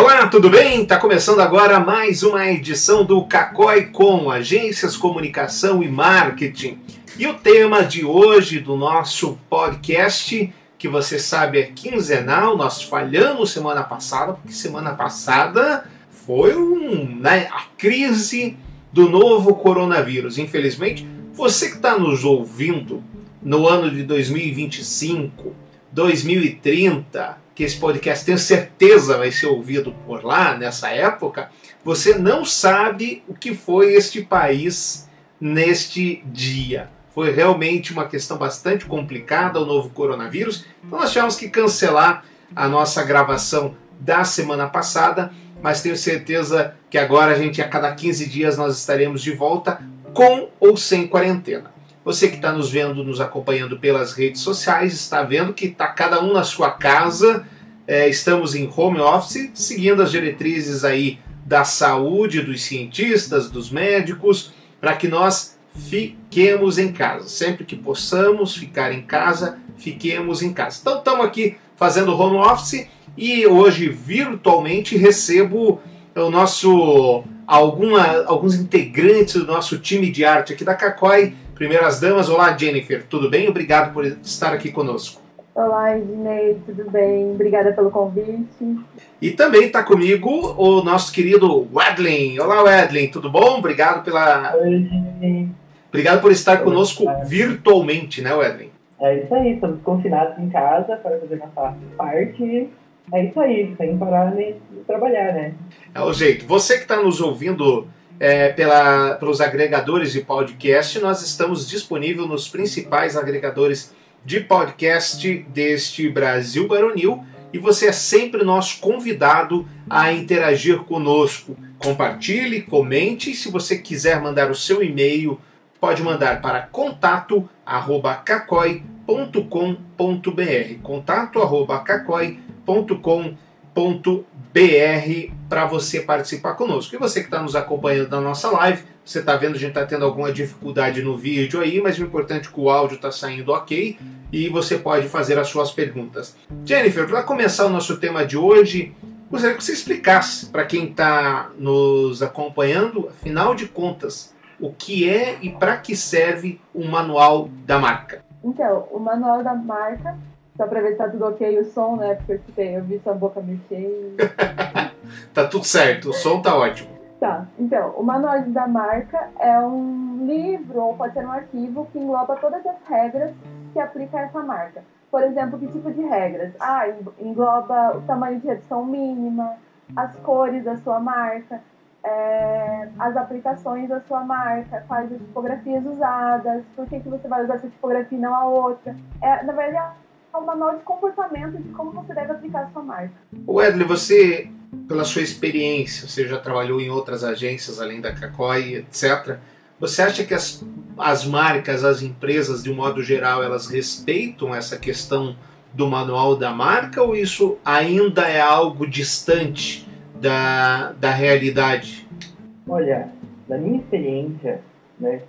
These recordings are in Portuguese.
Olá, tudo bem? Está começando agora mais uma edição do Cacói com Agências, Comunicação e Marketing. E o tema de hoje do nosso podcast, que você sabe é quinzenal, nós falhamos semana passada, porque semana passada foi um, né, a crise do novo coronavírus. Infelizmente, você que está nos ouvindo no ano de 2025, 2030, que esse podcast tenho certeza vai ser ouvido por lá nessa época, você não sabe o que foi este país neste dia. Foi realmente uma questão bastante complicada o novo coronavírus. Então nós tivemos que cancelar a nossa gravação da semana passada, mas tenho certeza que agora a gente a cada 15 dias nós estaremos de volta com ou sem quarentena. Você que está nos vendo, nos acompanhando pelas redes sociais, está vendo que está cada um na sua casa. É, estamos em home office, seguindo as diretrizes aí da saúde, dos cientistas, dos médicos, para que nós fiquemos em casa. Sempre que possamos ficar em casa, fiquemos em casa. Então estamos aqui fazendo home office e hoje virtualmente recebo o nosso alguma, alguns integrantes do nosso time de arte aqui da Cacói Primeiras damas, olá Jennifer, tudo bem? Obrigado por estar aqui conosco. Olá, Ednei, tudo bem? Obrigada pelo convite. E também está comigo o nosso querido Wedlin. Olá, Wedlin, tudo bom? Obrigado pela. Oi, Obrigado por estar conosco virtualmente, né, Wedlin? É isso aí, estamos confinados em casa para fazer nossa parte. É isso aí, sem parar nem de trabalhar, né? É o jeito. Você que está nos ouvindo é, pela, pelos agregadores de podcast. Nós estamos disponíveis nos principais agregadores de podcast deste Brasil Baronil e você é sempre nosso convidado a interagir conosco. Compartilhe, comente. Se você quiser mandar o seu e-mail, pode mandar para contato@cacoi.com.br. contato@cacoi.com.br BR para você participar conosco. E você que está nos acompanhando na nossa live, você está vendo, a gente está tendo alguma dificuldade no vídeo aí, mas o importante é que o áudio está saindo ok e você pode fazer as suas perguntas. Jennifer, para começar o nosso tema de hoje, gostaria que você explicasse para quem está nos acompanhando, afinal de contas, o que é e para que serve o manual da marca. Então, o manual da marca só pra ver se tá tudo ok o som, né? Porque eu escutei, eu vi sua boca mexer. tá tudo certo, o som tá ótimo. Tá, então, o Manual da Marca é um livro ou pode ser um arquivo que engloba todas as regras que aplica a essa marca. Por exemplo, que tipo de regras? Ah, engloba o tamanho de redução mínima, as cores da sua marca, é, as aplicações da sua marca, quais as tipografias usadas, por que, que você vai usar essa tipografia e não a outra. É, na verdade, um manual de comportamento de como você deve aplicar a sua marca. Wedley, você, pela sua experiência, você já trabalhou em outras agências além da Cacói, etc. Você acha que as, as marcas, as empresas, de um modo geral, elas respeitam essa questão do manual da marca ou isso ainda é algo distante da, da realidade? Olha, na minha experiência, né,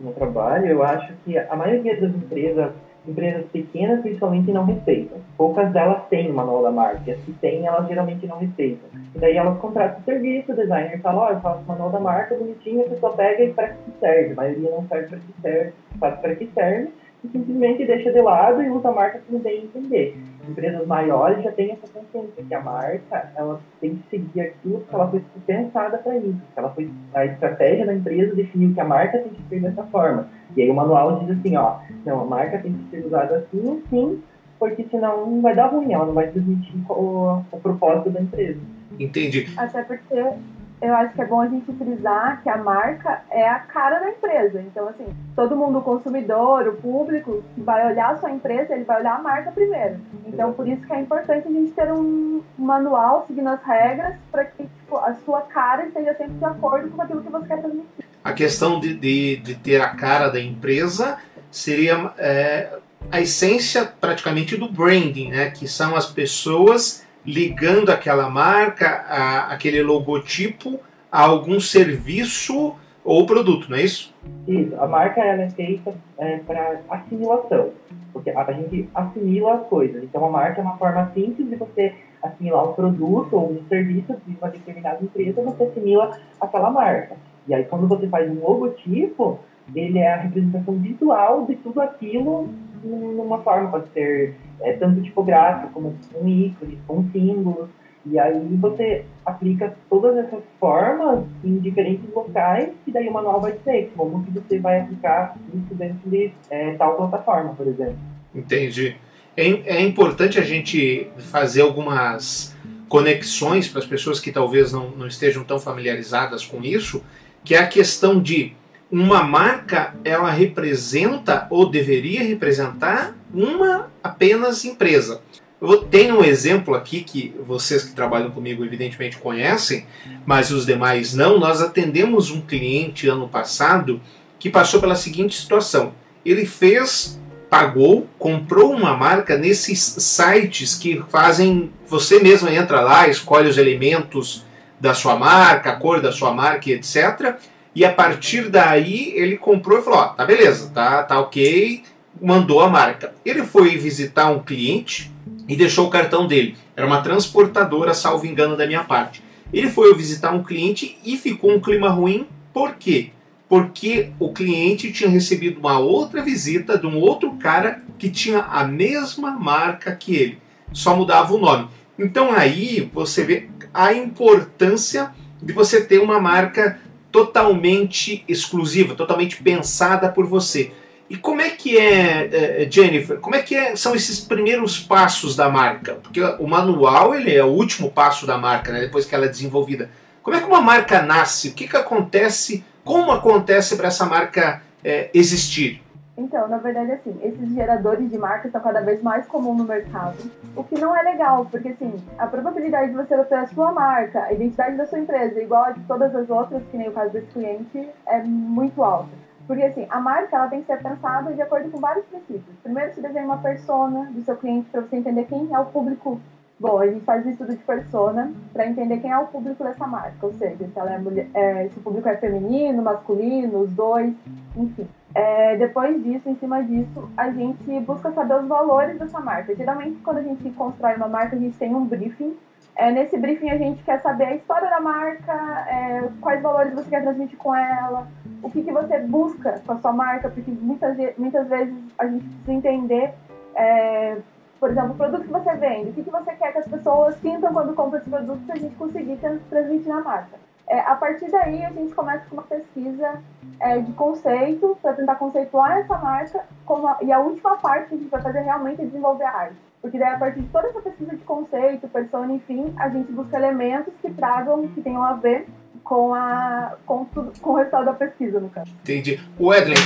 no trabalho, eu acho que a maioria das empresas empresas pequenas principalmente não respeitam. Poucas delas têm o manual da marca, e as que têm, elas geralmente não respeitam. E daí elas contratam o serviço, o designer fala, ó, oh, eu faço o manual da marca, bonitinho, a pessoa pega e para que serve. A maioria não serve para que serve, faz para que serve, e simplesmente deixa de lado e usa a marca como bem entender. Empresas maiores já têm essa consciência que a marca ela tem que seguir aquilo que ela foi pensada para isso. Ela foi, a estratégia da empresa definiu que a marca tem que ser dessa forma. E aí o manual diz assim, ó, não, a marca tem que ser usada assim, assim, porque senão vai dar ruim, ela não vai transmitir o, o propósito da empresa. Entendi. Até porque eu acho que é bom a gente frisar que a marca é a cara da empresa. Então, assim, todo mundo, o consumidor, o público, vai olhar a sua empresa, ele vai olhar a marca primeiro. Então, por isso que é importante a gente ter um manual seguindo as regras para que tipo, a sua cara esteja sempre de acordo com aquilo que você quer transmitir. A questão de, de, de ter a cara da empresa seria é, a essência praticamente do branding, né? Que são as pessoas ligando aquela marca, a, aquele logotipo a algum serviço ou produto, não é isso? Isso, a marca ela é feita é, para assimilação, porque a gente assimila as coisas. Então a marca é uma forma simples de você assimilar um produto ou um serviço de uma determinada empresa, você assimila aquela marca. E aí, quando você faz um logotipo, ele é a representação visual de tudo aquilo numa forma, pode ser é, tanto tipográfico como um ícone, com símbolos. E aí você aplica todas essas formas em diferentes locais e daí uma nova vai dizer como que você vai aplicar isso dentro de é, tal plataforma, por exemplo. Entendi. É, é importante a gente fazer algumas conexões para as pessoas que talvez não, não estejam tão familiarizadas com isso, que é a questão de uma marca ela representa ou deveria representar uma apenas empresa. Eu tenho um exemplo aqui que vocês que trabalham comigo evidentemente conhecem, mas os demais não. Nós atendemos um cliente ano passado que passou pela seguinte situação. Ele fez, pagou, comprou uma marca nesses sites que fazem. Você mesmo entra lá, escolhe os elementos da sua marca, a cor da sua marca, etc. E a partir daí ele comprou e falou: ó, tá beleza, tá, tá ok, mandou a marca. Ele foi visitar um cliente e deixou o cartão dele. Era uma transportadora, salvo engano da minha parte. Ele foi visitar um cliente e ficou um clima ruim. Por quê? Porque o cliente tinha recebido uma outra visita de um outro cara que tinha a mesma marca que ele, só mudava o nome. Então aí você vê a importância de você ter uma marca totalmente exclusiva, totalmente pensada por você. E como é que é, é, Jennifer, como é que é, são esses primeiros passos da marca? Porque o manual ele é o último passo da marca, né, depois que ela é desenvolvida. Como é que uma marca nasce? O que, que acontece? Como acontece para essa marca é, existir? Então, na verdade, assim, esses geradores de marca estão cada vez mais comuns no mercado. O que não é legal, porque, assim, a probabilidade de você ter a sua marca, a identidade da sua empresa, igual a de todas as outras, que nem o caso desse cliente, é muito alta. Porque, assim, a marca ela tem que ser pensada de acordo com vários princípios. Primeiro, se desenha uma persona do seu cliente para você entender quem é o público. Bom, a gente faz o estudo de persona para entender quem é o público dessa marca. Ou seja, se, ela é mulher, é, se o público é feminino, masculino, os dois, enfim. É, depois disso, em cima disso, a gente busca saber os valores dessa marca. Geralmente, quando a gente constrói uma marca, a gente tem um briefing é, nesse briefing a gente quer saber a história da marca, é, quais valores você quer transmitir com ela, o que, que você busca com a sua marca, porque muitas, muitas vezes a gente precisa entender, é, por exemplo, o produto que você vende, o que, que você quer que as pessoas sintam quando compram esse produto para a gente conseguir transmitir na marca. É, a partir daí, a gente começa com uma pesquisa é, de conceito para tentar conceituar essa marca, a, e a última parte que a gente vai fazer realmente é desenvolver a arte. Porque daí, a partir de toda essa pesquisa de conceito, persona, enfim, a gente busca elementos que tragam, que tenham a ver com, a, com, tudo, com o resultado da pesquisa, no caso. Entendi. O Edley,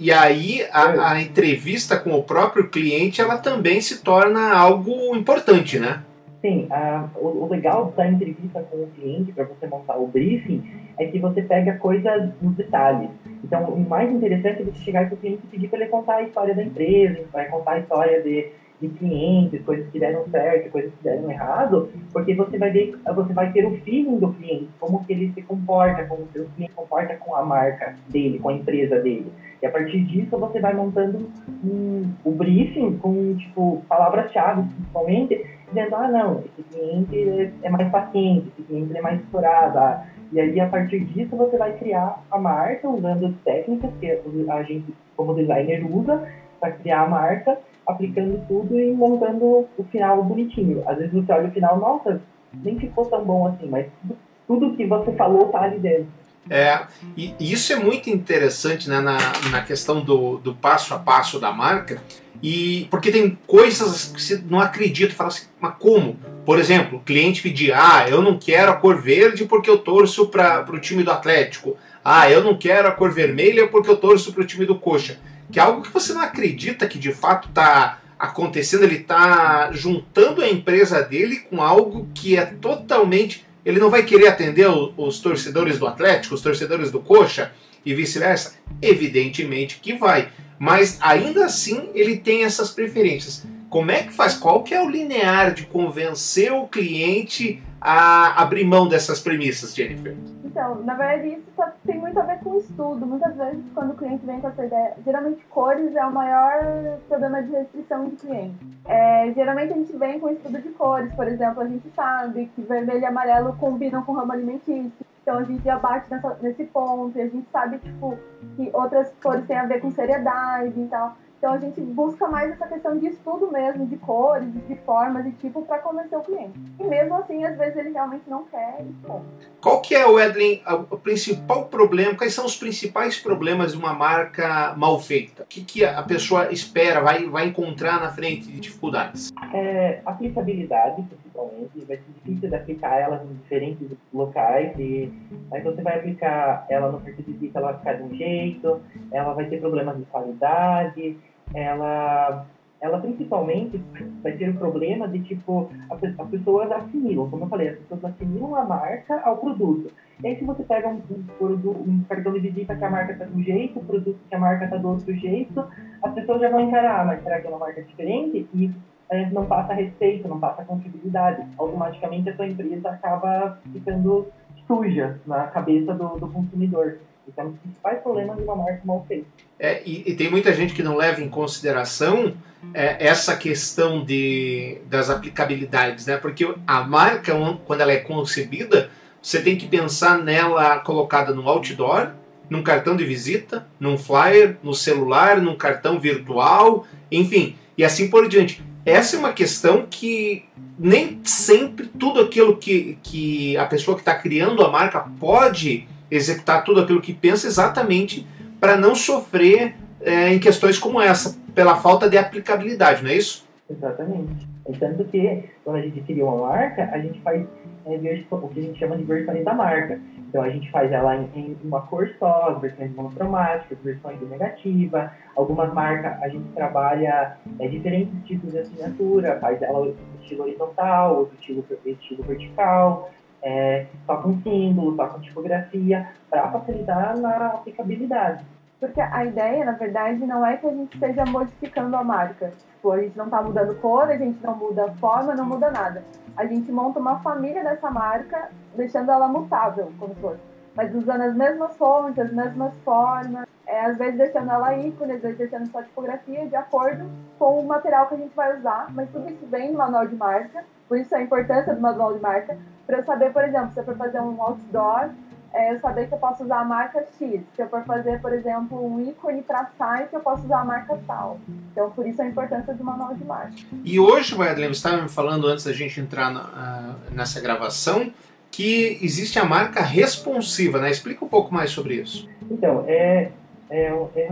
e, e aí a, a, entrevista com o próprio cliente, ela também se torna algo importante, né? Sim, a, o, o, legal da entrevista com o cliente, para você montar o briefing, é que você pega coisas nos detalhes. Então, o mais interessante é você chegar para o cliente e pedir para ele contar a história da empresa, vai contar a história de de clientes, coisas que deram certo, coisas que deram errado, porque você vai ver, você vai ter o feeling do cliente, como que ele se comporta, como que o cliente comporta com a marca dele, com a empresa dele. E a partir disso você vai montando um, o briefing com tipo palavras-chave, principalmente, dizendo, ah não, esse cliente é, mais paciente, esse cliente é mais explorado. Ah, e aí, a partir disso, você vai criar a marca usando técnicas que a gente, como designer, usa para criar a marca aplicando tudo e montando o final bonitinho. Às vezes você olha o final, nossa, nem ficou tão bom assim, mas tudo, tudo que você falou tá ali dentro. É, e isso é muito interessante né, na, na questão do, do passo a passo da marca, e porque tem coisas que você não acredita, fala assim, mas como? Por exemplo, o cliente pedir, ah, eu não quero a cor verde porque eu torço para o time do Atlético. Ah, eu não quero a cor vermelha porque eu torço para o time do Coxa que é algo que você não acredita que de fato está acontecendo, ele está juntando a empresa dele com algo que é totalmente. Ele não vai querer atender os torcedores do Atlético, os torcedores do Coxa e vice-versa? Evidentemente que vai. Mas ainda assim ele tem essas preferências. Como é que faz? Qual que é o linear de convencer o cliente a abrir mão dessas premissas, Jennifer? Então, na verdade, isso tá, tem muito a ver com estudo. Muitas vezes, quando o cliente vem com essa ideia, geralmente cores é o maior problema de restrição de cliente. É, geralmente a gente vem com estudo de cores, por exemplo, a gente sabe que vermelho e amarelo combinam com ramo alimentício. Então a gente já bate nessa, nesse ponto, e a gente sabe, tipo, que outras cores têm a ver com seriedade e tal. Então a gente busca mais essa questão de estudo mesmo, de cores, de formas e tipo, para convencer o cliente. E mesmo assim, às vezes ele realmente não quer e ponto. Qual que é, Edlin, o principal problema, quais são os principais problemas de uma marca mal feita? O que, que a pessoa espera, vai, vai encontrar na frente de dificuldades? É, aplicabilidade, principalmente, vai ser difícil de aplicar ela em diferentes locais e aí você vai aplicar ela no perfil de ela vai ficar de um jeito, ela vai ter problemas de qualidade, ela, ela principalmente vai ter o problema de, tipo, as pessoas assimilam, como eu falei, as pessoas assimilam a marca ao produto. E aí, se você pega um, um, um cartão de visita que a marca está de um jeito, o produto que a marca está do outro jeito, as pessoas já vão encarar, ah, mas será que é uma marca diferente? E é, não passa respeito, não passa confiabilidade. Automaticamente a sua empresa acaba ficando suja na cabeça do, do consumidor. Esse é um dos principais problemas de uma marca mal feita. É, e, e, tem muita gente que não leva em consideração é, essa questão de, das aplicabilidades, né? Porque a marca, quando ela é concebida, você tem que pensar nela colocada no outdoor, num cartão de visita, num flyer, no celular, num cartão virtual, enfim, e assim por diante. Essa é uma questão que nem sempre tudo aquilo que, que a pessoa que está criando a marca pode executar tudo aquilo que pensa exatamente para não sofrer é, em questões como essa, pela falta de aplicabilidade, não é isso? Exatamente. É tanto que, quando a gente cria uma marca, a gente faz é, o que a gente chama de versões da marca. Então, a gente faz ela em, em uma cor só, versões monocromáticas, versões de negativa. Algumas marcas a gente trabalha é, diferentes tipos de assinatura, faz ela estilo horizontal, outro estilo, estilo vertical é, só com símbolo, só com tipografia, para facilitar na aplicabilidade. Porque a ideia, na verdade, não é que a gente esteja modificando a marca. Tipo, a gente não está mudando cor, a gente não muda forma, não muda nada. A gente monta uma família dessa marca, deixando ela mutável, como fosse. Mas usando as mesmas fontes, as mesmas formas, é, às vezes deixando ela ícone, às vezes deixando só tipografia, de acordo com o material que a gente vai usar. Mas tudo isso vem no manual de marca, por isso a importância do manual de marca, para eu saber, por exemplo, se eu for fazer um outdoor, é, eu saber que eu posso usar a marca X. Se eu for fazer, por exemplo, um ícone para site, eu posso usar a marca tal. Então, por isso a importância do manual de marca. E hoje, Wesley, você estava me falando antes da gente entrar na, uh, nessa gravação que existe a marca responsiva, né? Explica um pouco mais sobre isso. Então, é, é, é,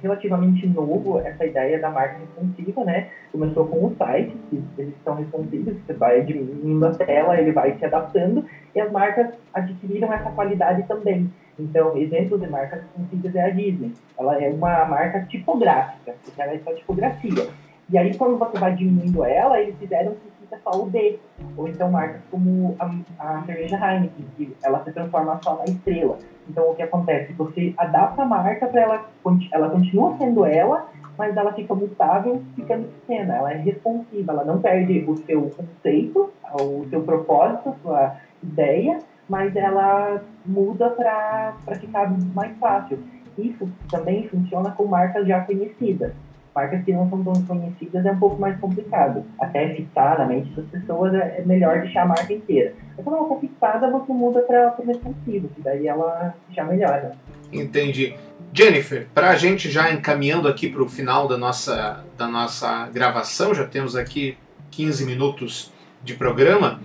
relativamente novo essa ideia da marca responsiva, né? Começou com os sites, que eles são responsivos, você vai diminuindo a tela, ele vai se adaptando, e as marcas adquiriram essa qualidade também. Então, exemplo de marcas responsivas é a Disney. Ela é uma marca tipográfica, porque ela é só tipografia. E aí, quando você vai diminuindo ela, eles fizeram que fica só o D. Ou então marcas como a, a cerveja Heineken, que ela se transforma só na estrela. Então, o que acontece? Você adapta a marca para ela, ela continua sendo ela, mas ela fica mutável, ficando pequena. Ela é responsiva, ela não perde o seu conceito, o seu propósito, a sua ideia, mas ela muda para ficar mais fácil. Isso também funciona com marcas já conhecidas. Marcas que não são tão conhecidas é um pouco mais complicado. Até fixar na mente das pessoas é, é melhor deixar a marca inteira. Mas quando ela está fixada, você muda para o responsivo, que daí ela já melhora. Entendi. Jennifer, para a gente já encaminhando aqui para o final da nossa, da nossa gravação, já temos aqui 15 minutos de programa.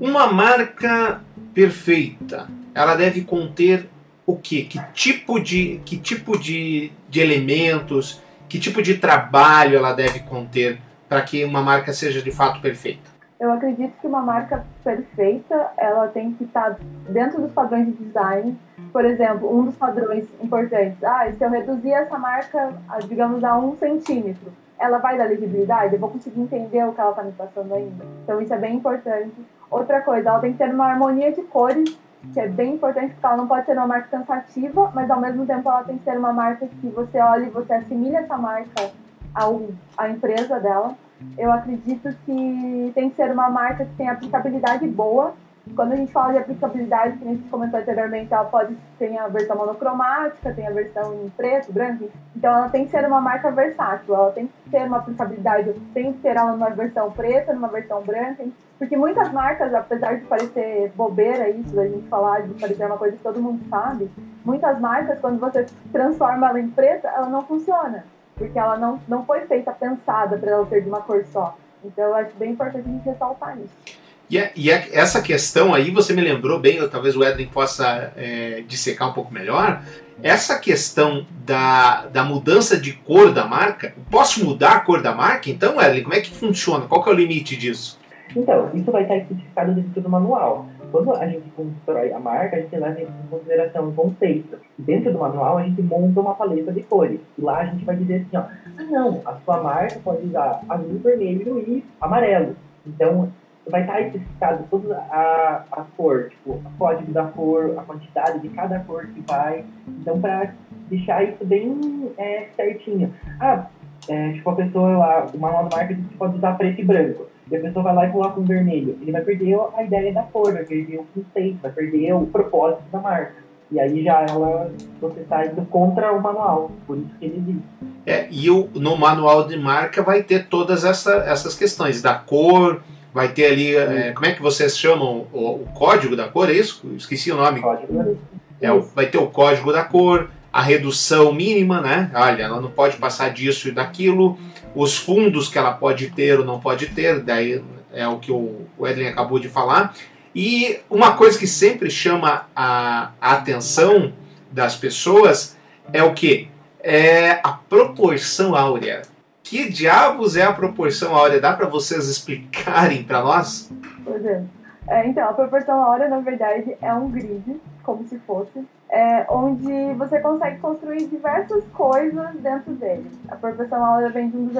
Uma marca perfeita, ela deve conter o quê? Que tipo de, que tipo de, de elementos, que tipo de trabalho ela deve conter para que uma marca seja de fato perfeita? Eu acredito que uma marca perfeita, ela tem que estar dentro dos padrões de design. Por exemplo, um dos padrões importantes, ah, se eu reduzir essa marca, digamos, a um centímetro, ela vai dar legibilidade? Eu vou conseguir entender o que ela está me passando ainda? Então isso é bem importante. Outra coisa, ela tem que ter uma harmonia de cores que é bem importante porque ela não pode ser uma marca cansativa, mas ao mesmo tempo ela tem que ser uma marca que você olha e você assimila essa marca ao, à empresa dela. Eu acredito que tem que ser uma marca que tem aplicabilidade boa, Quando a gente fala de aplicabilidade, que a gente comentou anteriormente, ela pode ter a versão monocromática, tem a versão em preto, branco. Então ela tem que ser uma marca versátil, ela tem que ter uma aplicabilidade, tem que ter ela numa versão preta, numa versão branca. Porque muitas marcas, apesar de parecer bobeira isso, da gente falar, de parecer uma coisa que todo mundo sabe, muitas marcas, quando você transforma ela em preta, ela não funciona. Porque ela não, não foi feita pensada para ela ser de uma cor só. Então eu acho bem importante a gente ressaltar isso. E, é, e é, essa questão aí, você me lembrou bem, ou talvez o Edwin possa é, dissecar um pouco melhor. Essa questão da, da mudança de cor da marca, posso mudar a cor da marca? Então, Edwin, como é que funciona? Qual que é o limite disso? Então, isso vai estar especificado dentro do manual. Quando a gente constrói a marca, a gente leva em consideração o conceito. Dentro do manual, a gente monta uma paleta de cores. E lá a gente vai dizer assim, ó, ah não, a sua marca pode usar azul, vermelho e amarelo. Então, vai estar especificado toda a, a cor, tipo, o código da cor, a quantidade de cada cor que vai. Então, para deixar isso bem é, certinho. Ah, é, tipo, a pessoa lá, o manual marca diz que pode usar preto e branco. E a pessoa vai lá e coloca um vermelho. Ele vai perder a ideia da cor, vai perder o conceito, vai perder o propósito da marca. E aí já ela, você está indo contra o manual, por isso que ele existe. É, e o, no manual de marca vai ter todas essa, essas questões da cor, vai ter ali, é, como é que vocês chamam o, o, código da cor, é isso? Esqueci o nome. Código. É, vai ter o código da cor, a redução mínima, né? Olha, ela não pode passar disso e daquilo, os fundos que ela pode ter ou não pode ter, daí é o que o, o Edlin acabou de falar. E uma coisa que sempre chama a, a atenção das pessoas é o que? É a proporção áurea. Que diabos é a proporção áurea? Dá para vocês explicarem para nós? Pois é. é. Então, a proporção áurea, na verdade, é um grid, como se fosse, é, onde você consegue construir diversas coisas dentro dele. A proporção áurea vem de um,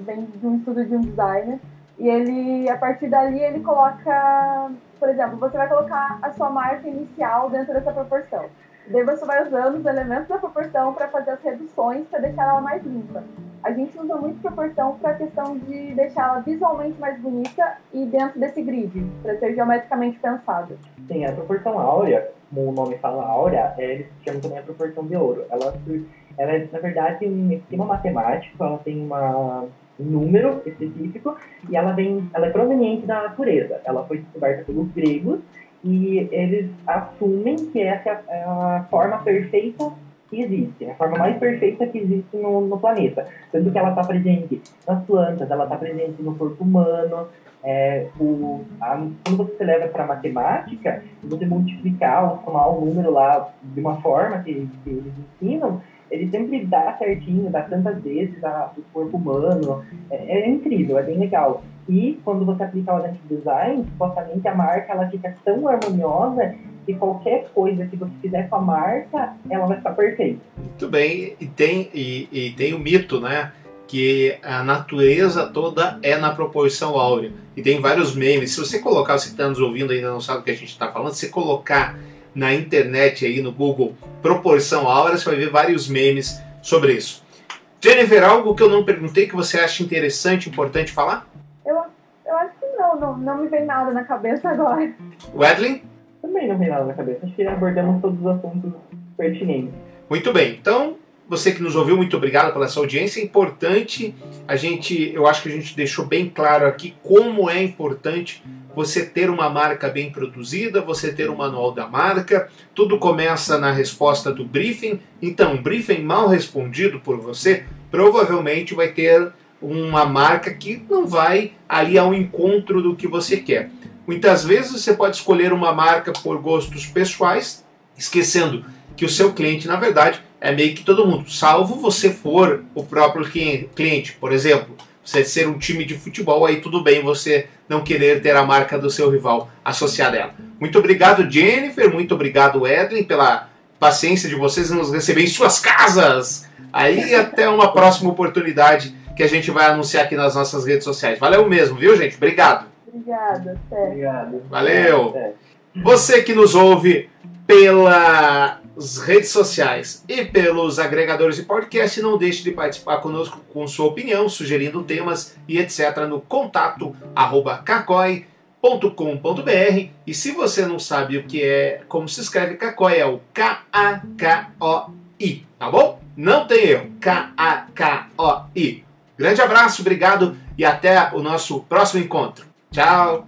vem de um estudo de um designer, e ele, a partir dali, ele coloca, por exemplo, você vai colocar a sua marca inicial dentro dessa proporção. Daí você vai usando os elementos da proporção para fazer as reduções para deixar ela mais limpa. A gente usa muito proporção para a questão de deixar ela visualmente mais bonita e dentro desse grid, para ser geometricamente pensada. Sim, a proporção áurea, como o nome fala áurea, é, eles chamam também a proporção de ouro. Ela, ela é, na verdade, um esquema matemático, ela tem uma, um número específico e ela, vem, ela é proveniente da natureza. Ela foi descoberta pelos gregos e eles assumem que essa é a forma perfeita que existe, a forma mais perfeita que existe no, no planeta. Tanto que ela está presente nas plantas, ela está presente no corpo humano. É, o, a, quando você leva para matemática, você multiplicar ou somar o um número lá de uma forma que, que eles ensinam, ele sempre dá certinho, dá tantas vezes a, o corpo humano. É, é incrível, é bem legal. E quando você aplica o do design, supostamente a marca ela fica tão harmoniosa que qualquer coisa que você fizer com a marca, ela vai ficar perfeita. Muito bem, e tem, e, e tem o mito, né? Que a natureza toda é na proporção áurea. E tem vários memes. Se você colocar, você que está nos ouvindo ainda não sabe o que a gente está falando, se colocar na internet aí no Google proporção áurea, você vai ver vários memes sobre isso. Jennifer, algo que eu não perguntei que você acha interessante, importante falar? não, não me vem nada na cabeça agora. Wedlin? Também não vem nada na cabeça. Acho que abordamos todos os assuntos pertinentes. Muito bem. Então, você que nos ouviu, muito obrigado pela sua audiência. É importante a gente, eu acho que a gente deixou bem claro aqui como é importante você ter uma marca bem produzida, você ter um manual da marca. Tudo começa na resposta do briefing. Então, um briefing mal respondido por você provavelmente vai ter uma marca que não vai ali ao encontro do que você quer. Muitas vezes você pode escolher uma marca por gostos pessoais, esquecendo que o seu cliente, na verdade, é meio que todo mundo, salvo você for o próprio cliente. Por exemplo, você ser um time de futebol, aí tudo bem você não querer ter a marca do seu rival associada a ela. Muito obrigado, Jennifer, muito obrigado, Edwin, pela paciência de vocês em nos receber em suas casas. Aí até uma próxima oportunidade que a gente vai anunciar aqui nas nossas redes sociais. Valeu mesmo, viu, gente? Obrigado. Obrigada, até. Obrigado. Valeu. Você que nos ouve pelas redes sociais e pelos agregadores de podcast, não deixe de participar conosco com sua opinião, sugerindo temas e etc. no contato arroba www.cacói.com.br e se você não sabe o que é, como se escreve Cacói, é o K-A-K-O-I, tá bom? Não tem erro, K-A-K-O-I. Grande abraço, obrigado e até o nosso próximo encontro. Tchau!